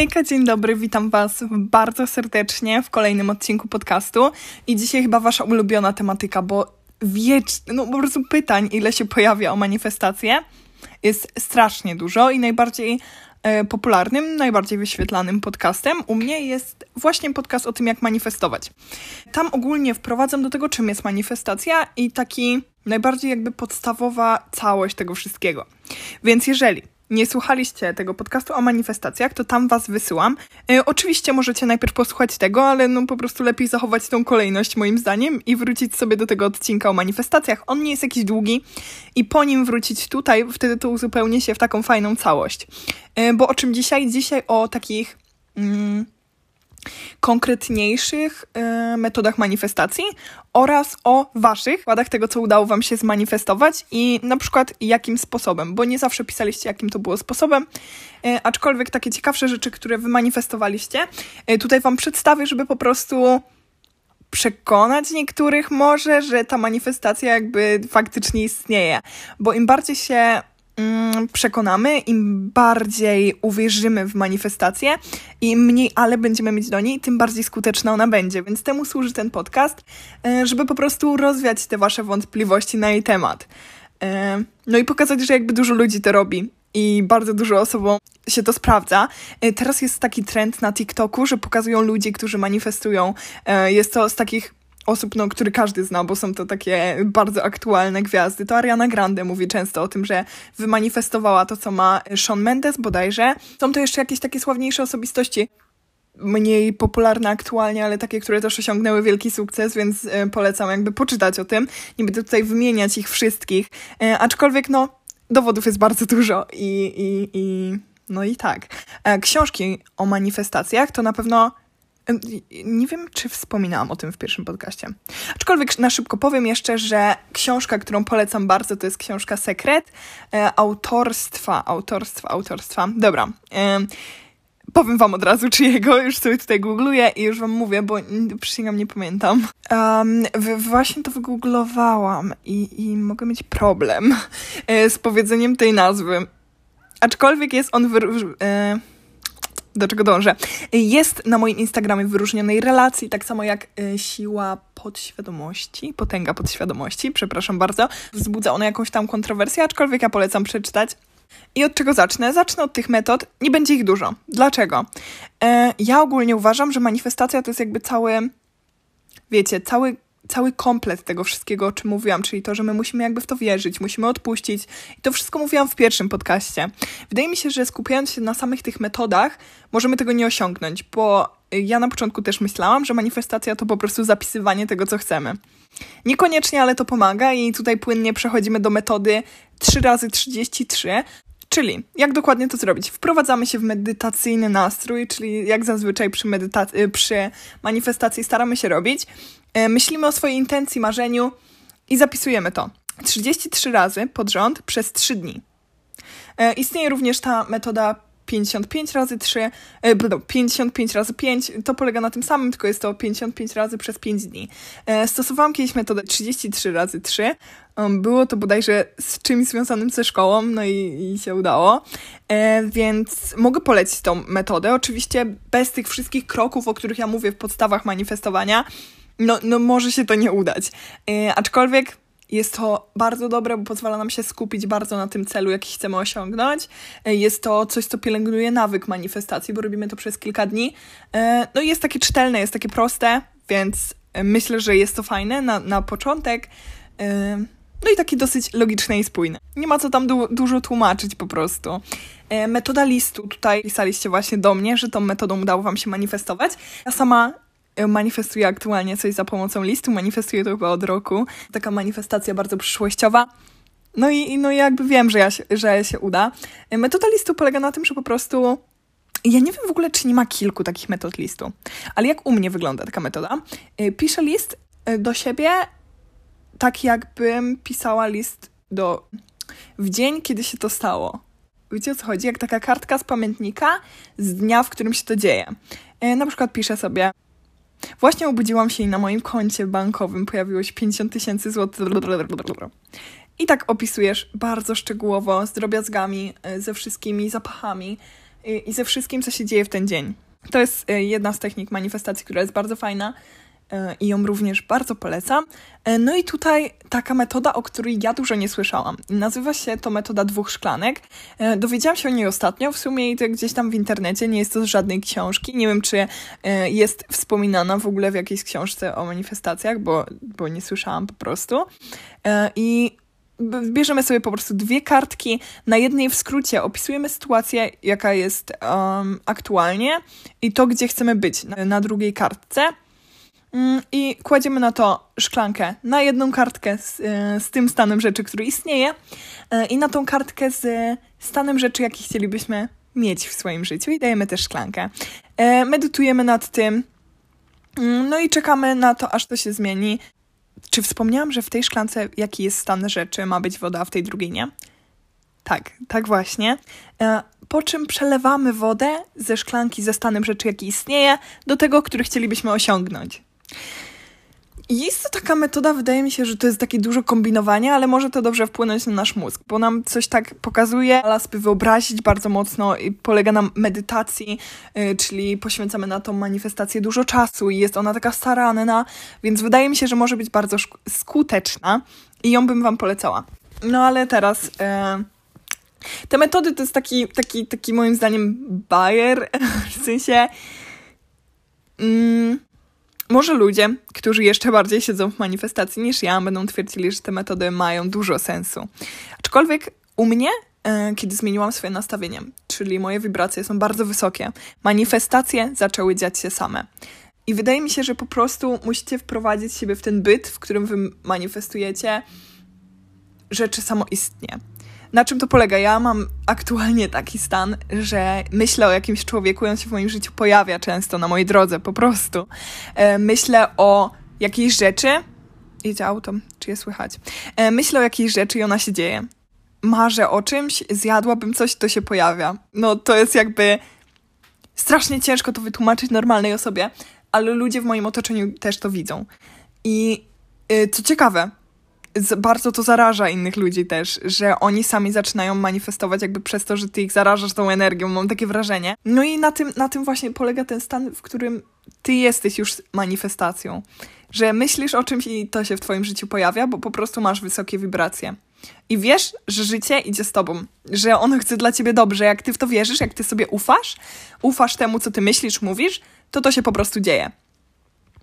Hejka, dzień dobry, witam Was bardzo serdecznie w kolejnym odcinku podcastu. I dzisiaj chyba Wasza ulubiona tematyka, bo wiecznie, no po prostu pytań, ile się pojawia o manifestacje, jest strasznie dużo i najbardziej e, popularnym, najbardziej wyświetlanym podcastem u mnie jest właśnie podcast o tym, jak manifestować. Tam ogólnie wprowadzam do tego, czym jest manifestacja i taki najbardziej jakby podstawowa całość tego wszystkiego. Więc jeżeli nie słuchaliście tego podcastu o manifestacjach, to tam was wysyłam. E, oczywiście możecie najpierw posłuchać tego, ale no po prostu lepiej zachować tą kolejność moim zdaniem i wrócić sobie do tego odcinka o manifestacjach. On nie jest jakiś długi i po nim wrócić tutaj, wtedy to uzupełni się w taką fajną całość. E, bo o czym dzisiaj? Dzisiaj o takich... Mm, konkretniejszych y, metodach manifestacji oraz o waszych przykładach tego, co udało wam się zmanifestować i na przykład jakim sposobem, bo nie zawsze pisaliście, jakim to było sposobem, y, aczkolwiek takie ciekawsze rzeczy, które wy manifestowaliście, y, tutaj wam przedstawię, żeby po prostu przekonać niektórych może, że ta manifestacja jakby faktycznie istnieje, bo im bardziej się przekonamy, im bardziej uwierzymy w manifestację i im mniej ale będziemy mieć do niej, tym bardziej skuteczna ona będzie. Więc temu służy ten podcast, e, żeby po prostu rozwiać te wasze wątpliwości na jej temat. E, no i pokazać, że jakby dużo ludzi to robi i bardzo dużo osobom się to sprawdza. E, teraz jest taki trend na TikToku, że pokazują ludzi, którzy manifestują. Jest to z takich osób, no, który każdy zna, bo są to takie bardzo aktualne gwiazdy, to Ariana Grande mówi często o tym, że wymanifestowała to, co ma Shawn Mendes bodajże. Są to jeszcze jakieś takie sławniejsze osobistości, mniej popularne aktualnie, ale takie, które też osiągnęły wielki sukces, więc e, polecam jakby poczytać o tym. Nie będę tutaj wymieniać ich wszystkich, e, aczkolwiek no, dowodów jest bardzo dużo i, i, i no i tak. E, książki o manifestacjach to na pewno nie wiem, czy wspominałam o tym w pierwszym podcaście. Aczkolwiek na szybko powiem jeszcze, że książka, którą polecam bardzo, to jest książka Sekret e, autorstwa, autorstwa, autorstwa. Dobra. Powiem wam od razu, czyjego, już sobie tutaj googluję i już wam mówię, bo przysięgam, nie pamiętam. Um, właśnie to wygooglowałam i, i mogę mieć problem e, z powiedzeniem tej nazwy. Aczkolwiek jest on... Wy- e, do czego dążę. Jest na moim Instagramie wyróżnionej relacji, tak samo jak y, siła podświadomości, potęga podświadomości, przepraszam bardzo. Wzbudza ona jakąś tam kontrowersję, aczkolwiek ja polecam przeczytać. I od czego zacznę? Zacznę od tych metod. Nie będzie ich dużo. Dlaczego? E, ja ogólnie uważam, że manifestacja to jest jakby cały, wiecie, cały cały komplet tego wszystkiego, o czym mówiłam, czyli to, że my musimy jakby w to wierzyć, musimy odpuścić. I to wszystko mówiłam w pierwszym podcaście. Wydaje mi się, że skupiając się na samych tych metodach, możemy tego nie osiągnąć, bo ja na początku też myślałam, że manifestacja to po prostu zapisywanie tego, co chcemy. Niekoniecznie, ale to pomaga i tutaj płynnie przechodzimy do metody 3 razy 33 Czyli jak dokładnie to zrobić? Wprowadzamy się w medytacyjny nastrój, czyli jak zazwyczaj przy, medytac- przy manifestacji staramy się robić. E, myślimy o swojej intencji, marzeniu i zapisujemy to 33 razy pod rząd przez 3 dni. E, istnieje również ta metoda 55 razy 3, 55 razy 5, to polega na tym samym, tylko jest to 55 razy przez 5 dni. E, stosowałam kiedyś metodę 33 razy 3. Było to bodajże z czymś związanym ze szkołą, no i, i się udało. Więc mogę polecić tą metodę. Oczywiście bez tych wszystkich kroków, o których ja mówię w podstawach manifestowania, no, no może się to nie udać. E, aczkolwiek jest to bardzo dobre, bo pozwala nam się skupić bardzo na tym celu, jaki chcemy osiągnąć. E, jest to coś, co pielęgnuje nawyk manifestacji, bo robimy to przez kilka dni. E, no i jest takie czytelne, jest takie proste, więc myślę, że jest to fajne na, na początek. No i takie dosyć logiczne i spójne. Nie ma co tam du dużo tłumaczyć po prostu. Metoda listu, tutaj pisaliście właśnie do mnie, że tą metodą udało Wam się manifestować. Ja sama manifestuję aktualnie coś za pomocą listu, manifestuję to chyba od roku. Taka manifestacja bardzo przyszłościowa. No i no jakby wiem, że, ja się, że się uda. Metoda listu polega na tym, że po prostu ja nie wiem w ogóle, czy nie ma kilku takich metod listu, ale jak u mnie wygląda taka metoda? Y, piszę list do siebie tak, jakbym pisała list do w dzień, kiedy się to stało. Wiecie o co chodzi? Jak taka kartka z pamiętnika z dnia, w którym się to dzieje. Na przykład piszę sobie Właśnie obudziłam się i na moim koncie bankowym pojawiło się 50 tysięcy złotych. I tak opisujesz bardzo szczegółowo, z drobiazgami, e, ze wszystkimi zapachami, i ze wszystkim, co się dzieje w ten dzień. To jest jedna z technik manifestacji, która jest bardzo fajna i ją również bardzo polecam. E, no i tutaj taka metoda, o której ja dużo nie słyszałam. Nazywa się to metoda dwóch szklanek. E, dowiedziałam się o niej ostatnio, w sumie to gdzieś tam w internecie, nie jest to z żadnej książki. Nie wiem, czy e, jest wspominana w ogóle w jakiejś książce o manifestacjach, bo, bo nie słyszałam po prostu. I bierzemy sobie po prostu dwie kartki. Na jednej w skrócie opisujemy sytuację, jaka jest um, aktualnie i to, gdzie chcemy być na, na drugiej kartce. Mm, I kładziemy na to szklankę, na jedną kartkę z, e, z tym stanem rzeczy, który istnieje, e, i na tą kartkę z stanem rzeczy, jaki chcielibyśmy mieć w swoim życiu, i dajemy też szklankę. E, medytujemy nad tym, mm, no i czekamy na to, aż to się zmieni. Czy wspomniałam, że w tej szklance jaki jest stan rzeczy, ma być woda, a w tej drugiej nie? Tak, tak właśnie. Po czym przelewamy wodę ze szklanki ze stanem rzeczy, jaki istnieje, do tego, który chcielibyśmy osiągnąć. Jest to taka metoda, wydaje mi się, że to jest takie dużo kombinowania, ale może to dobrze wpłynąć na nasz mózg, bo nam coś tak pokazuje, by wyobrazić bardzo mocno i polega na medytacji, yy, czyli poświęcamy na tą manifestację dużo czasu i jest ona taka staranna, więc wydaje mi się, że może być bardzo skuteczna i ją bym wam polecała. No ale teraz... Yy, te metody to jest taki, taki, taki moim zdaniem bajer, w sensie... Mm, może ludzie, którzy jeszcze bardziej siedzą w manifestacji niż ja, będą twierdzili, że te metody mają dużo sensu. Aczkolwiek u mnie, e, kiedy zmieniłam swoje nastawienie, czyli moje wibracje są bardzo wysokie, manifestacje zaczęły dziać się same. I wydaje mi się, że po prostu musicie wprowadzić siebie w ten byt, w którym wy manifestujecie rzeczy samoistnie. Na czym to polega? Ja mam aktualnie taki stan, że myślę o jakimś człowieku, on się w moim życiu pojawia często na mojej drodze, po prostu. E, myślę o jakiejś rzeczy. Idzie auto, czy je słychać? E, myślę o jakiejś rzeczy i ona się dzieje. Marzę o czymś, zjadłabym coś, to się pojawia. No to jest jakby strasznie ciężko to wytłumaczyć normalnej osobie, ale ludzie w moim otoczeniu też to widzą. I y, co ciekawe, bardzo to zaraża innych ludzi też, że oni sami zaczynają manifestować jakby przez to, że ty ich zarażasz tą energią, mam takie wrażenie. No i na tym, na tym właśnie polega ten stan, w którym ty jesteś już manifestacją. Że myślisz o czymś i to się w twoim życiu pojawia, bo po prostu masz wysokie wibracje. I wiesz, że życie idzie z tobą, że ono chce dla ciebie dobrze. Jak ty w to wierzysz, jak ty sobie ufasz, ufasz temu, co ty myślisz, mówisz, to to się po prostu dzieje.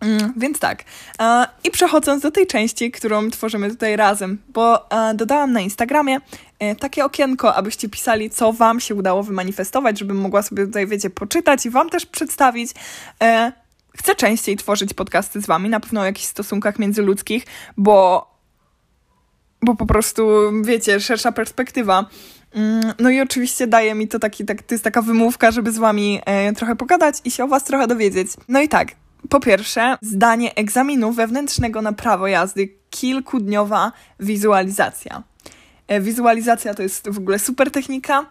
Mm, więc tak. E, I przechodząc do tej części, którą tworzymy tutaj razem, bo e, dodałam na Instagramie e, takie okienko, abyście pisali, co Wam się udało wymanifestować, żebym mogła sobie tutaj, wiecie, poczytać i Wam też przedstawić. Chcę częściej tworzyć podcasty z Wami, na pewno o jakichś stosunkach międzyludzkich, bo, bo po prostu, wiecie, szersza perspektywa. Mm, no i oczywiście daje mi to taki, tak, to jest taka wymówka, żeby z wami trochę pogadać i się o was trochę dowiedzieć. No i tak, po pierwsze, zdanie egzaminu wewnętrznego na prawo jazdy, kilkudniowa wizualizacja. E, wizualizacja to jest w ogóle super technika,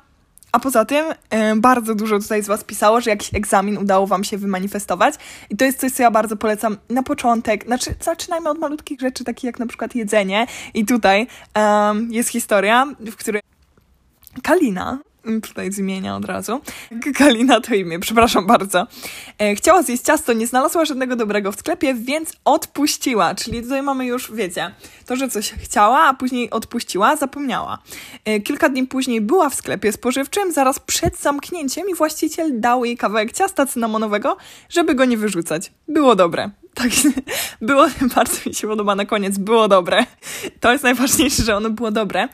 a poza tym e, bardzo dużo tutaj z Was pisało, że jakiś egzamin udało Wam się wymanifestować i to jest coś, co ja bardzo polecam na początek. Znaczy, zaczynajmy od malutkich rzeczy, takich jak na przykład jedzenie i tutaj um, jest historia, w której Kalina, tutaj z imienia od razu. Kalina to imię, przepraszam bardzo. E, chciała zjeść ciasto, nie znalazła żadnego dobrego w sklepie, więc odpuściła. Czyli tutaj mamy już, wiecie, to, że coś chciała, a później odpuściła, zapomniała. E, kilka dni później była w sklepie spożywczym, zaraz przed zamknięciem i właściciel dał jej kawałek ciasta cynamonowego, żeby go nie wyrzucać. Było dobre. Tak, było, bardzo mi się podoba na koniec, było dobre. To jest najważniejsze, że ono było dobre.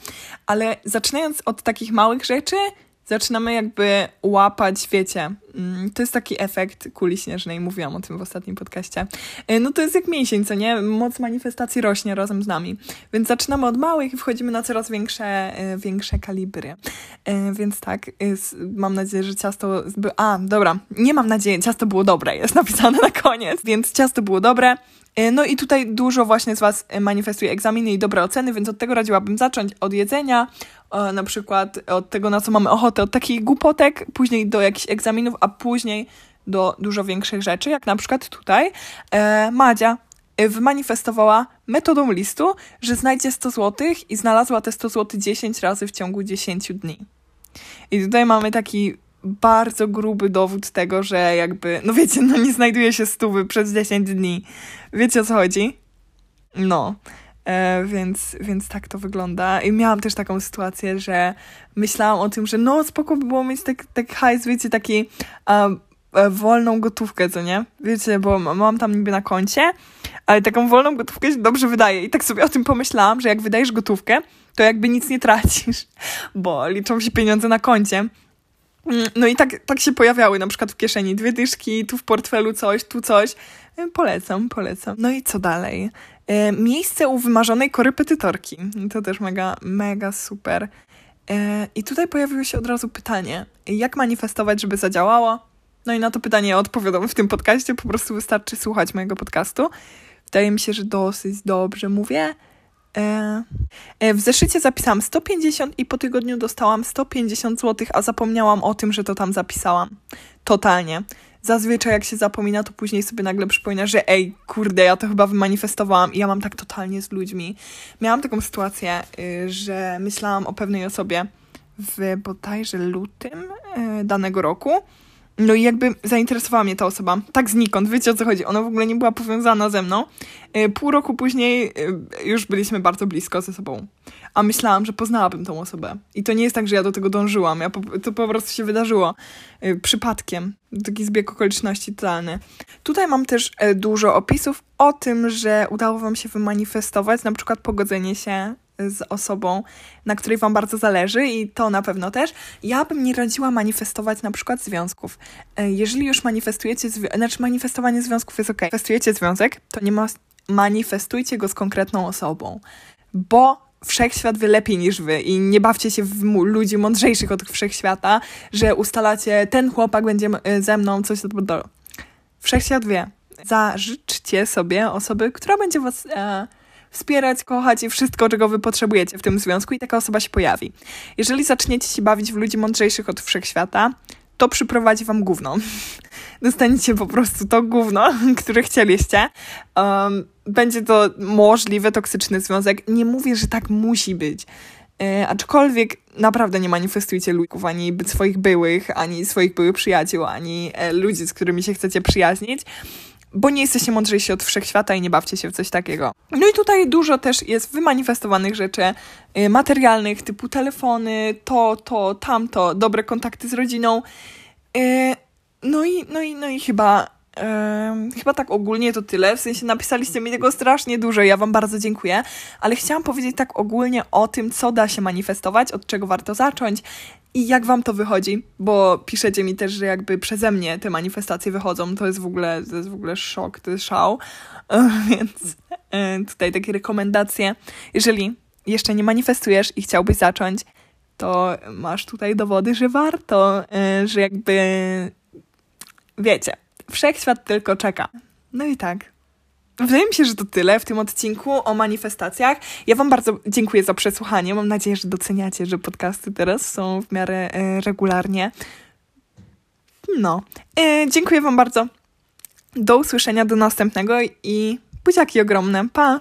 Ale zaczynając od takich małych rzeczy, zaczynamy jakby łapać, wiecie, mm, to jest taki efekt kuli śnieżnej, mówiłam o tym w ostatnim podcaście. E, no to jest jak mięsień, co nie? Moc manifestacji rośnie razem z nami. Więc zaczynamy od małych i wchodzimy na coraz większe, e, większe kalibry. E, więc tak, mam nadzieję, że ciasto... A, dobra, nie mam nadziei, ciasto było dobre, jest napisane na koniec, więc ciasto było dobre. No i tutaj dużo właśnie z Was manifestuje egzaminy i dobre oceny, więc od tego radziłabym zacząć od jedzenia, na przykład od tego, na co mamy ochotę, od takich głupotek, później do jakichś egzaminów, a później do dużo większych rzeczy, jak na przykład tutaj e, Madzia e, wymanifestowała metodą listu, że znajdzie 100 zł i znalazła te 100 zł 10 razy w ciągu 10 dni. I tutaj mamy taki bardzo gruby dowód tego, że jakby, no wiecie, no nie znajduje się stówy przez 10 dni. Wiecie o co chodzi? No. E, więc, więc tak to wygląda. I miałam też taką sytuację, że myślałam o tym, że no spoko by było mieć tak, tak hajs, wiecie, taki um, wolną gotówkę, co nie? Wiecie, bo mam tam niby na koncie, ale taką wolną gotówkę się dobrze wydaje. I tak sobie o tym pomyślałam, że jak wydajesz gotówkę, to jakby nic nie tracisz, bo liczą się pieniądze na koncie. Mm, no i tak, tak się pojawiały na przykład w kieszeni dwie dyszki, tu w portfelu coś, tu coś. E, polecam, polecam. No i co dalej? E, miejsce u wymarzonej korepetytorki. To też mega, mega super. E, I tutaj pojawiło się od razu pytanie, jak manifestować, żeby zadziałało? No i na to pytanie odpowiadam w tym podcaście, po prostu wystarczy słuchać mojego podcastu. Wydaje mi się, że dosyć dobrze mówię. W zeszycie zapisałam 150 i po tygodniu dostałam 150 zł, a zapomniałam o tym, że to tam zapisałam. Totalnie zazwyczaj jak się zapomina, to później sobie nagle przypomina, że ej, kurde, ja to chyba wymanifestowałam i ja mam tak totalnie z ludźmi. Miałam taką sytuację, y, że myślałam o pewnej osobie w bodajże lutym y, danego roku. No i jakby zainteresowała mnie ta osoba, tak znikąd, wiecie o co chodzi, ona w ogóle nie była powiązana ze mną. Y, pół roku później już byliśmy bardzo blisko ze sobą a myślałam, że poznałabym tą osobę. I to nie jest tak, że ja do tego dążyłam, ja po, to po prostu się wydarzyło yy, przypadkiem. Taki zbieg okoliczności totalny. Tutaj mam też dużo opisów o tym, że udało Wam się wymanifestować na przykład pogodzenie się z osobą, na której Wam bardzo zależy i to na pewno też. Ja bym nie radziła manifestować na przykład związków. E, jeżeli już manifestujecie, znaczy manifestowanie związków jest ok. Manifestujecie związek, to nie ma manifestujcie go z konkretną osobą, bo wszechświat wie lepiej niż wy i nie bawcie się w ludzi mądrzejszych od wszechświata, że ustalacie, ten chłopak będzie e, ze mną, coś do... Wszechświat wie. Zażyczcie sobie osoby, która będzie was e, wspierać, kochać i wszystko, czego wy potrzebujecie w tym związku i taka osoba się pojawi. Jeżeli zaczniecie się bawić w ludzi mądrzejszych od wszechświata, to przyprowadzi wam gówno. Dostaniecie po prostu to gówno, które chcieliście. Um, będzie to możliwy toksyczny związek. Nie mówię, że tak musi być. E, aczkolwiek naprawdę nie manifestujcie ludków, ani swoich byłych, ani swoich byłych przyjaciół, ani e, ludzi, z którymi się chcecie przyjaźnić, bo nie jesteście mądrzejsi od wszechświata i nie bawcie się w coś takiego. No i tutaj dużo też jest wymanifestowanych rzeczy e, materialnych, typu telefony, to, to, tamto, dobre kontakty z rodziną. E, no i, no i, no i chyba chyba tak ogólnie to tyle. W sensie napisaliście mi tego strasznie dużo, ja Wam bardzo dziękuję, ale chciałam powiedzieć tak ogólnie o tym, co da się manifestować, od czego warto zacząć i jak Wam to wychodzi, bo piszecie mi też, że jakby przeze mnie te manifestacje wychodzą. To jest w ogóle, to jest w ogóle szok, to jest szał. Więc e, tutaj takie rekomendacje. Jeżeli jeszcze nie manifestujesz i chciałbyś zacząć, to masz tutaj dowody, że warto, e, że jakby wiecie, Wszechświat tylko czeka. No i tak. Wydaje mi się, że to tyle w tym odcinku o manifestacjach. Ja Wam bardzo dziękuję za przesłuchanie. Mam nadzieję, że doceniacie, że podcasty teraz są w miarę e, regularnie. No. E, dziękuję Wam bardzo. Do usłyszenia, do następnego i buziaki ogromne. Pa!